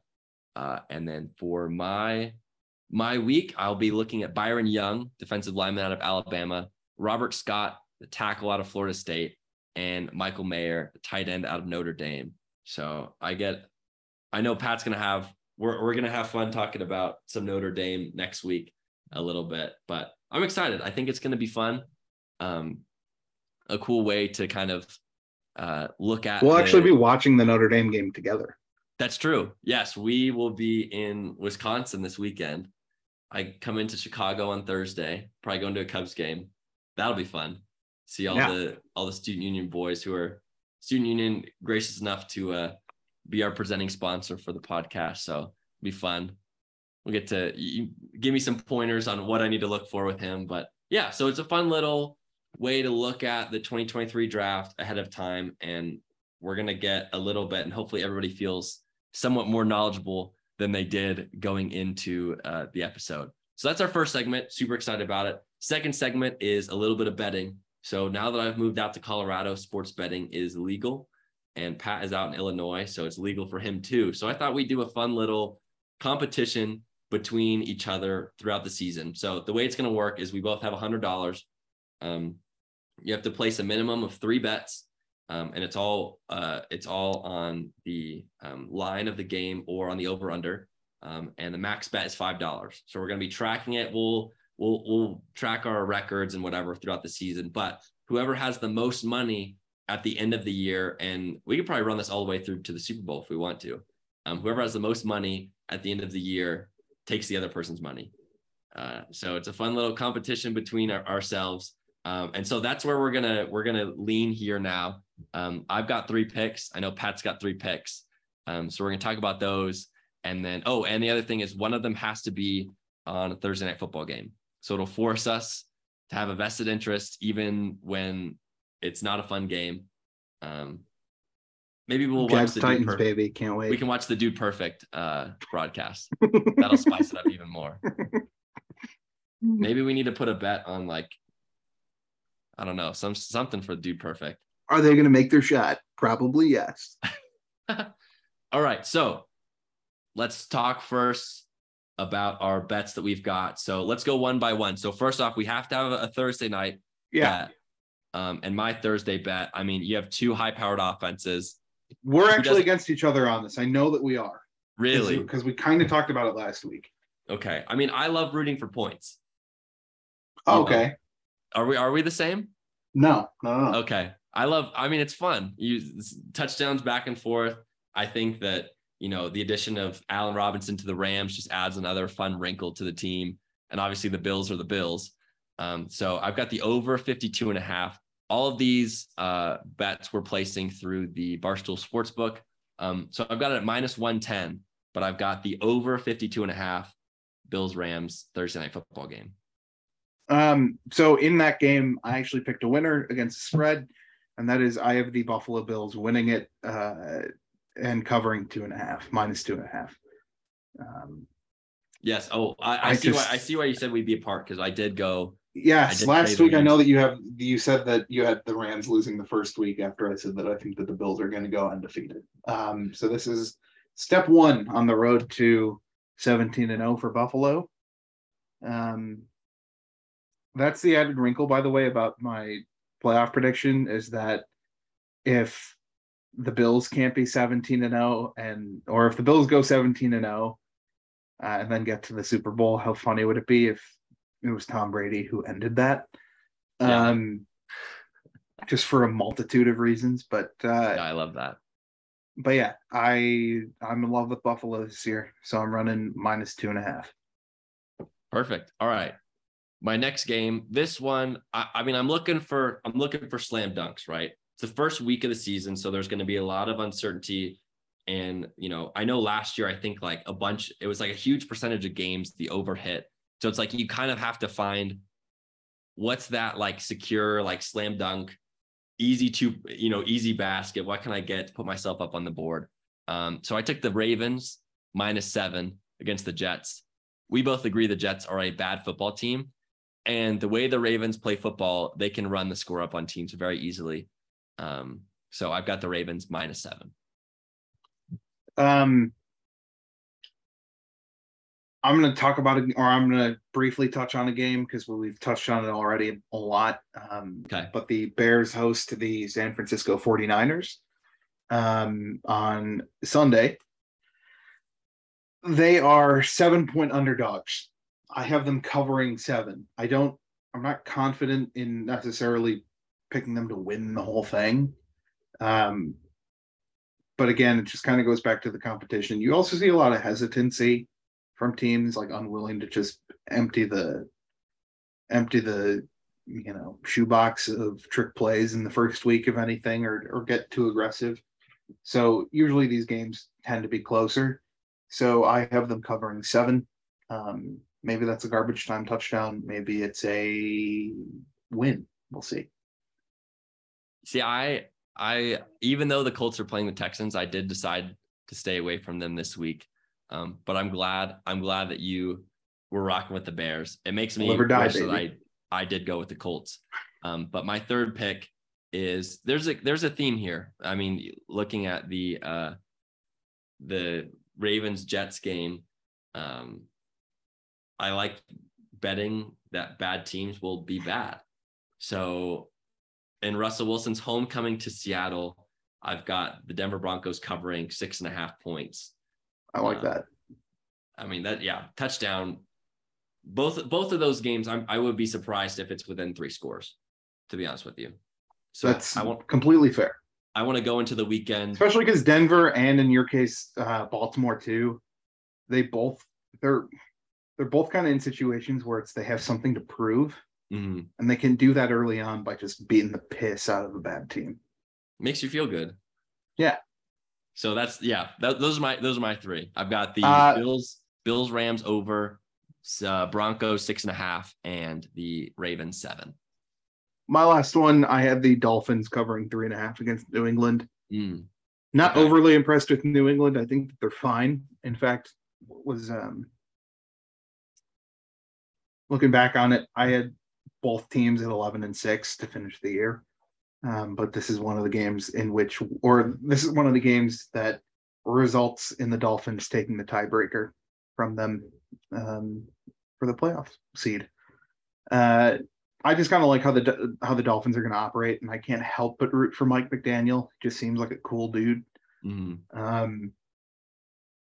Uh, and then for my my week, I'll be looking at Byron Young, defensive lineman out of Alabama, Robert Scott, the tackle out of Florida State, and Michael Mayer, the tight end out of Notre Dame. So I get, I know Pat's gonna have, we're we're gonna have fun talking about some Notre Dame next week a little bit, but I'm excited. I think it's gonna be fun. Um, a cool way to kind of uh, look at. We'll the- actually be watching the Notre Dame game together. That's true. Yes, we will be in Wisconsin this weekend. I come into Chicago on Thursday, probably going to a Cubs game. That'll be fun. See all Yeah. the all the student union boys who are student union gracious enough to uh, be our presenting sponsor for the podcast. So be fun. We'll get to give me some pointers on what I need to look for with him. But yeah, so it's a fun little way to look at the 2023 draft ahead of time. And we're going to get a little bit, and hopefully everybody feels somewhat more knowledgeable than they did going into uh, the episode. So that's our first segment. Super excited about it. Second segment is a little bit of betting. So now that I've moved out to Colorado, sports betting is legal, and Pat is out in Illinois, so it's legal for him too. So I thought we'd do a fun little competition between each other throughout the season. So the way it's going to work is we both have $100. Um, you have to place a minimum of three bets um, and it's all uh, it's all on the um, line of the game or on the over under. Um, and the max bet is five dollars. So we're going to be tracking it. We'll we'll we'll track our records and whatever throughout the season. But whoever has the most money at the end of the year, and we could probably run this all the way through to the Super Bowl if we want to. Um, whoever has the most money at the end of the year takes the other person's money. Uh, so it's a fun little competition between our, ourselves. Um, and so that's where we're gonna we're gonna lean here now. Um, I've got three picks. I know Pat's got three picks. Um, so we're gonna talk about those. And then oh, and the other thing is one of them has to be on a Thursday night football game. So it'll force us to have a vested interest even when it's not a fun game. Um, maybe we'll watch the Dude Titans, Per- baby. Can't wait. we can watch the Dude Perfect uh, broadcast. That'll spice it up even more. Maybe we need to put a bet on like I don't know, some something for Dude Perfect. Are they going to make their shot? Probably yes. All right, so let's talk first about our bets that we've got. So let's go one by one. So first off, we have to have a Thursday night Yeah. Um, and my Thursday bet, I mean, you have two high-powered offenses. We're doesn't- actually against each other on this. I know that we are. Really? Because we kind of talked about it last week. Okay. I mean, I love rooting for points. Oh, know. okay. Are we are we the same? No, no, no, no. Okay. I love, I mean, it's fun. You touchdowns back and forth. I think that, you know, the addition of Allen Robinson to the Rams just adds another fun wrinkle to the team. And obviously the Bills are the Bills. Um, so I've got the over 52 and a half. All of these uh, bets we're placing through the Barstool Sportsbook. Um, so I've got it at minus 110, but I've got the over 52 and a half Bills Rams Thursday night football game. Um, so in that game, I actually picked a winner against the spread, and that is I have the Buffalo Bills winning it uh, and covering two and a half, minus two and a half. Um, Yes. Oh, I, I, I see just- why I see why you said we'd be apart because I did go yes, last week I know that you have you said that you had the Rams losing the first week after I said that I think that the Bills are going to go undefeated. Um, so this is step one on the road to 17 and 0 for Buffalo. Um, that's the added wrinkle, by the way, about my playoff prediction is that if the Bills can't be 17 and 0, and or if the Bills go 17 and 0, uh, and then get to the Super Bowl, how funny would it be if it was Tom Brady who ended that? Yeah. Um, just for a multitude of reasons, but uh, I love that. but yeah, I I'm in love with Buffalo this year, so I'm running minus two and a half. Perfect. All right. My next game, this one, I, I mean, I'm looking for I'm looking for slam dunks, right? It's the first week of the season, so there's going to be a lot of uncertainty. And you know, I know last year, I think like a bunch, it was like a huge percentage of games the over hit. So it's like you kind of have to find what's that like secure, like slam dunk, easy to, you know, easy basket. What can I get to put myself up on the board? Um, so I took the Ravens minus seven against the Jets. We both agree the Jets are a bad football team. And the way the Ravens play football, they can run the score up on teams very easily. Um, so I've got the Ravens minus seven. Um, I'm going to talk about it, or I'm going to briefly touch on a game because we've touched on it already a lot. Um, Okay. But the Bears host the San Francisco 49ers um, on Sunday. They are seven point underdogs. I have them covering seven. I don't, I'm not confident in necessarily picking them to win the whole thing. Um, but again, it just kind of goes back to the competition. You also see a lot of hesitancy from teams like unwilling to just empty the empty the you know shoebox of trick plays in the first week of anything or or get too aggressive. So usually these games tend to be closer. So I have them covering seven. Um, maybe that's a garbage time touchdown. Maybe it's a win. We'll see. See, I I even though the Colts are playing the Texans, I did decide to stay away from them this week. Um, but I'm glad I'm glad that you were rocking with the Bears. It makes me die, wish that I. I did go with the Colts. Um, but my third pick is there's a there's a theme here. I mean, looking at the uh the Ravens Jets game, um, I like betting that bad teams will be bad. So in Russell Wilson's homecoming to Seattle, I've got the Denver Broncos covering six and a half points. I like Uh, that. I mean that yeah, touchdown. Both both of those games, I'm, I would be surprised if it's within three scores. To be honest with you, so That's I want completely fair. I want to go into the weekend. especially because Denver and in your case, uh, Baltimore too, they both they're they're both kind of in situations where it's they have something to prove, Mhm. and they can do that early on by just beating the piss out of a bad team. Makes you feel good. Yeah. So that's yeah. That, those are my those are my three. I've got the Uh, Bills Bills Rams over, uh, Broncos six and a half, and the Ravens seven. My last one, I had the Dolphins covering three and a half against New England. Mm. Not Okay. overly impressed with New England. I think that they're fine. In fact, was um looking back on it, I had both teams at 11 and 6 to finish the year. Um, but this is one of the games in which, or this is one of the games that results in the Dolphins taking the tiebreaker from them um, for the playoff seed. Uh, I just kind of like how the how the Dolphins are going to operate, and I can't help but root for Mike McDaniel. Just seems like a cool dude. Mhm. Um,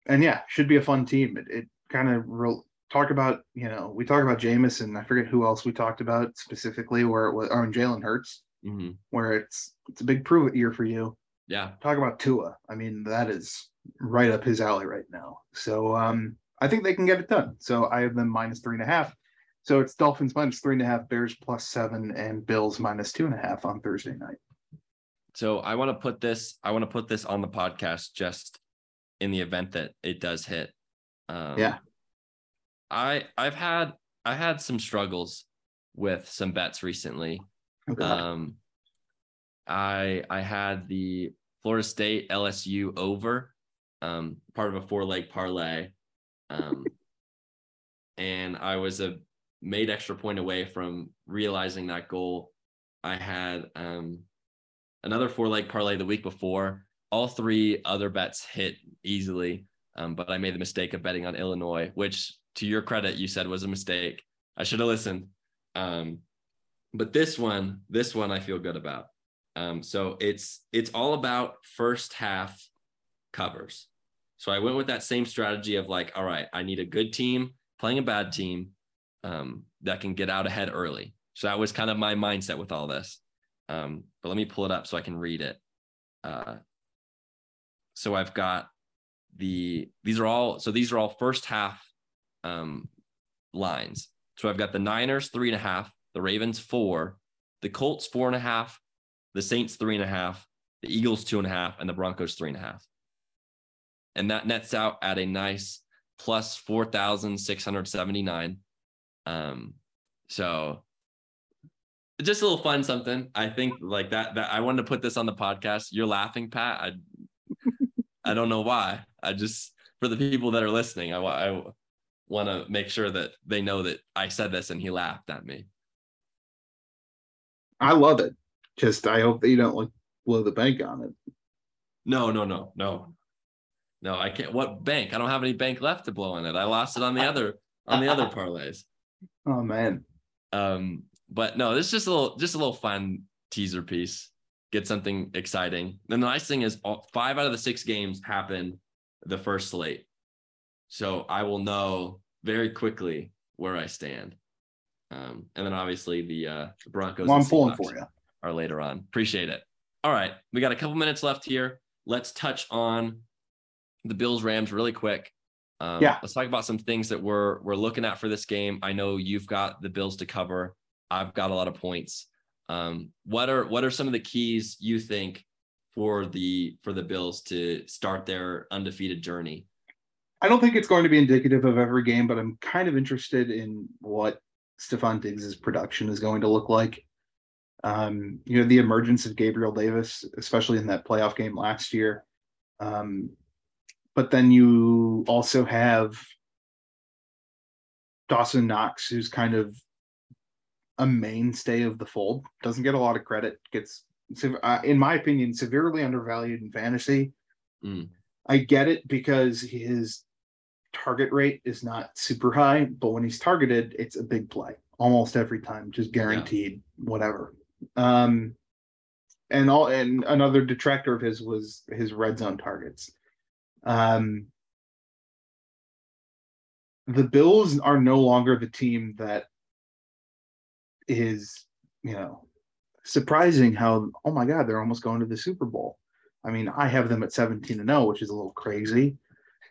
and yeah, should be a fun team. It, it kind of re- talk about you know we talk about Jameson. I forget who else we talked about specifically where it was. Or Jalen Hurts, Mhm. where it's it's a big prove it year for you. Yeah. Talk about Tua. I mean that is right up his alley right now. So um, I think they can get it done. So I have them minus three and a half. So it's Dolphins minus three and a half, Bears plus seven, and Bills minus two and a half on Thursday night. So I want to put this. I want to put this on the podcast just in the event that it does hit. Um, Yeah. I I've had I had some struggles with some bets recently. Okay. Um, I I had the Florida State LSU over, um, part of a four leg parlay, um, and I was a made extra point away from realizing that goal. I had um, another four leg parlay the week before. All three other bets hit easily, um, but I made the mistake of betting on Illinois, which, to your credit, you said was a mistake. I should have listened. Um, but this one, this one, I feel good about. Um, so it's it's all about first half covers. So I went with that same strategy of like, all right, I need a good team playing a bad team um, that can get out ahead early. So that was kind of my mindset with all this. Um, but let me pull it up so I can read it. Uh, so I've got the these are all so these are all first half um, lines. So I've got the Niners three and a half, the Ravens four, the Colts four and a half, the Saints three and a half, the Eagles two and a half, and the Broncos three and a half. And that nets out at a nice plus 4,679. Um, so just a little fun something. I think like that that I wanted to put this on the podcast. You're laughing, Pat. I I don't know why. I just for the people that are listening, I, I want to make sure that they know that I said this and he laughed at me. I love it. Just I hope that you don't like blow the bank on it. No, no, no, no. No, I can't. What bank? I don't have any bank left to blow on it. I lost it on the other on the other parlays. Oh man. Um, but no, this is just a little just a little fun teaser piece. Get something exciting. And the nice thing is all, five out of the six games happen the first slate. So I will know very quickly where I stand. Um, and then obviously the uh Broncos Well, I'm pulling for you. are later on. Appreciate it. All right. We got a couple minutes left here. Let's touch on the Bills Rams really quick. Um, Yeah. Let's talk about some things that we're we're looking at for this game. I know you've got the Bills to cover. I've got a lot of points. Um, what are what are some of the keys you think for the for the Bills to start their undefeated journey? I don't think it's going to be indicative of every game, but I'm kind of interested in what Stefon Diggs' production is going to look like. Um, you know, the emergence of Gabriel Davis, especially in that playoff game last year. Um, but then you also have Dawson Knox, who's kind of a mainstay of the fold. Doesn't get a lot of credit. Gets, uh, in my opinion, severely undervalued in fantasy. Mm. I get it because his target rate is not super high, but when he's targeted, it's a big play almost every time, just guaranteed, whatever. Um, and all and another detractor of his was his red zone targets. Um, the Bills are no longer the team that is, you know, surprising how, oh my God, they're almost going to the Super Bowl. I mean, I have them at 17 and 0, which is a little crazy,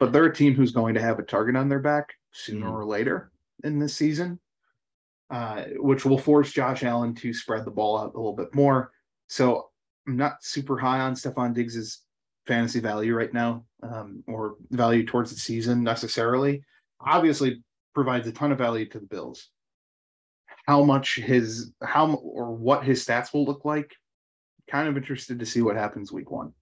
but they're a team who's going to have a target on their back sooner Mm. or later in this season, uh, which will force Josh Allen to spread the ball out a little bit more. So I'm not super high on Stefon Diggs's fantasy value right now, um, or value towards the season necessarily. Obviously, provides a ton of value to the Bills. How much his how or what his stats will look like? Kind of interested to see what happens week one.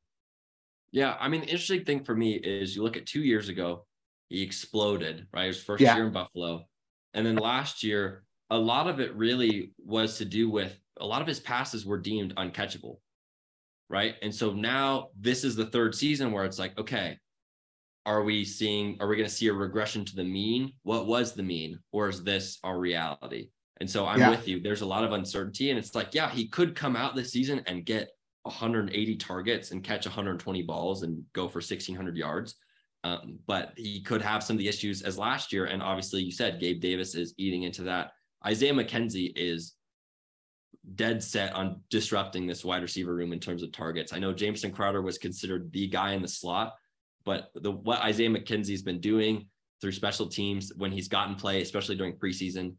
Yeah, I mean, the interesting thing for me is you look at two years ago, he exploded, right? His first Yeah. year in Buffalo. And then last year, a lot of it really was to do with a lot of his passes were deemed uncatchable, right? And so now this is the third season where it's like, okay, are we seeing, are we going to see a regression to the mean? What was the mean? Or is this our reality? And so I'm Yeah. with you. There's a lot of uncertainty. And it's like, yeah, he could come out this season and get 180 targets and catch 120 balls and go for 1600 yards. Um, but he could have some of the issues as last year. And obviously, you said Gabe Davis is eating into that. Isaiah McKenzie is dead set on disrupting this wide receiver room in terms of targets. I know Jamison Crowder was considered the guy in the slot, but the what Isaiah McKenzie's been doing through special teams when he's gotten play, especially during preseason,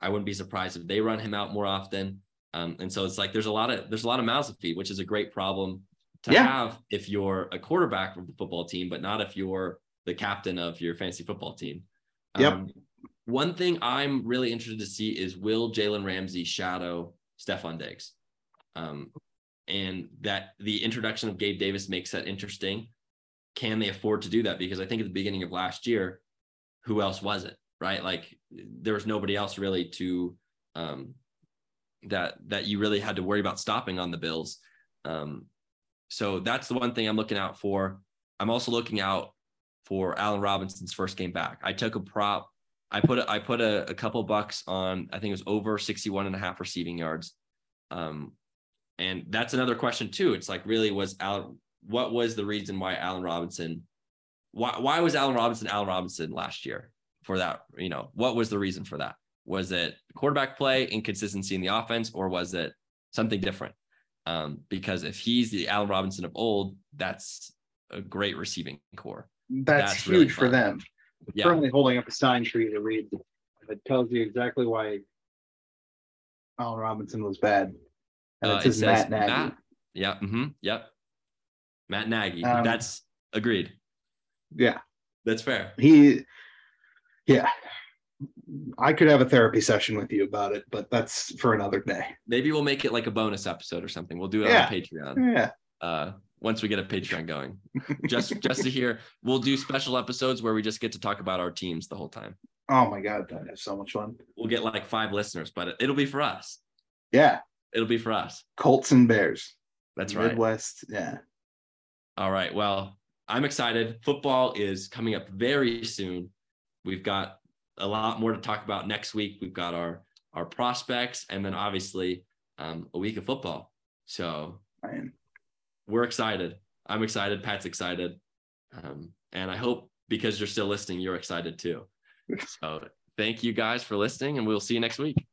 I wouldn't be surprised if they run him out more often. Um, and so it's like there's a lot of there's a lot of mouths to feed, which is a great problem to Yeah. have if you're a quarterback of the football team, but not if you're the captain of your fantasy football team. Yep. Um, one thing I'm really interested to see is will Jalen Ramsey shadow Stefon Diggs? Um, and that the introduction of Gabe Davis makes that interesting. Can they afford to do that? Because I think at the beginning of last year, who else was it? Right? Like there was nobody else really to um, that that you really had to worry about stopping on the Bills. Um, so that's the one thing I'm looking out for. I'm also looking out for Allen Robinson's first game back. I took a prop. I put a, I put a, a couple bucks on. I think it was over 61 and a half receiving yards. Um, and that's another question too. It's like really was Allen. What was the reason why Allen Robinson? Why why was Allen Robinson Allen Robinson last year for that? You know what was the reason for that? Was it quarterback play, inconsistency in the offense, or was it something different? Um, because if he's the Allen Robinson of old, that's a great receiving core. That's, That's huge really for them. Yeah. Currently holding up a sign for you to read that tells you exactly why Allen Robinson was bad. And Uh, it it says says Matt Nagy. Matt. Yeah. hmm yep. Matt Nagy. Um, That's agreed. Yeah, That's fair. he, yeah. I could have a therapy session with you about it, but that's for another day. Maybe we'll make it like a bonus episode or something. We'll do it Yeah. on Patreon. Yeah. Uh, once we get a Patreon going, just just to hear, we'll do special episodes where we just get to talk about our teams the whole time. Oh my god, that is so much fun. We'll get like five listeners, but it, it'll be for us. Yeah. It'll be for us. Colts and Bears. That's right. Midwest. Yeah. All right. Well, I'm excited. Football is coming up very soon. We've got a lot more to talk about next week. We've got our our prospects, and then obviously um, a week of football. So we're excited. I'm excited. Pat's excited, um, and I hope because you're still listening, you're excited too. So thank you guys for listening, and we'll see you next week.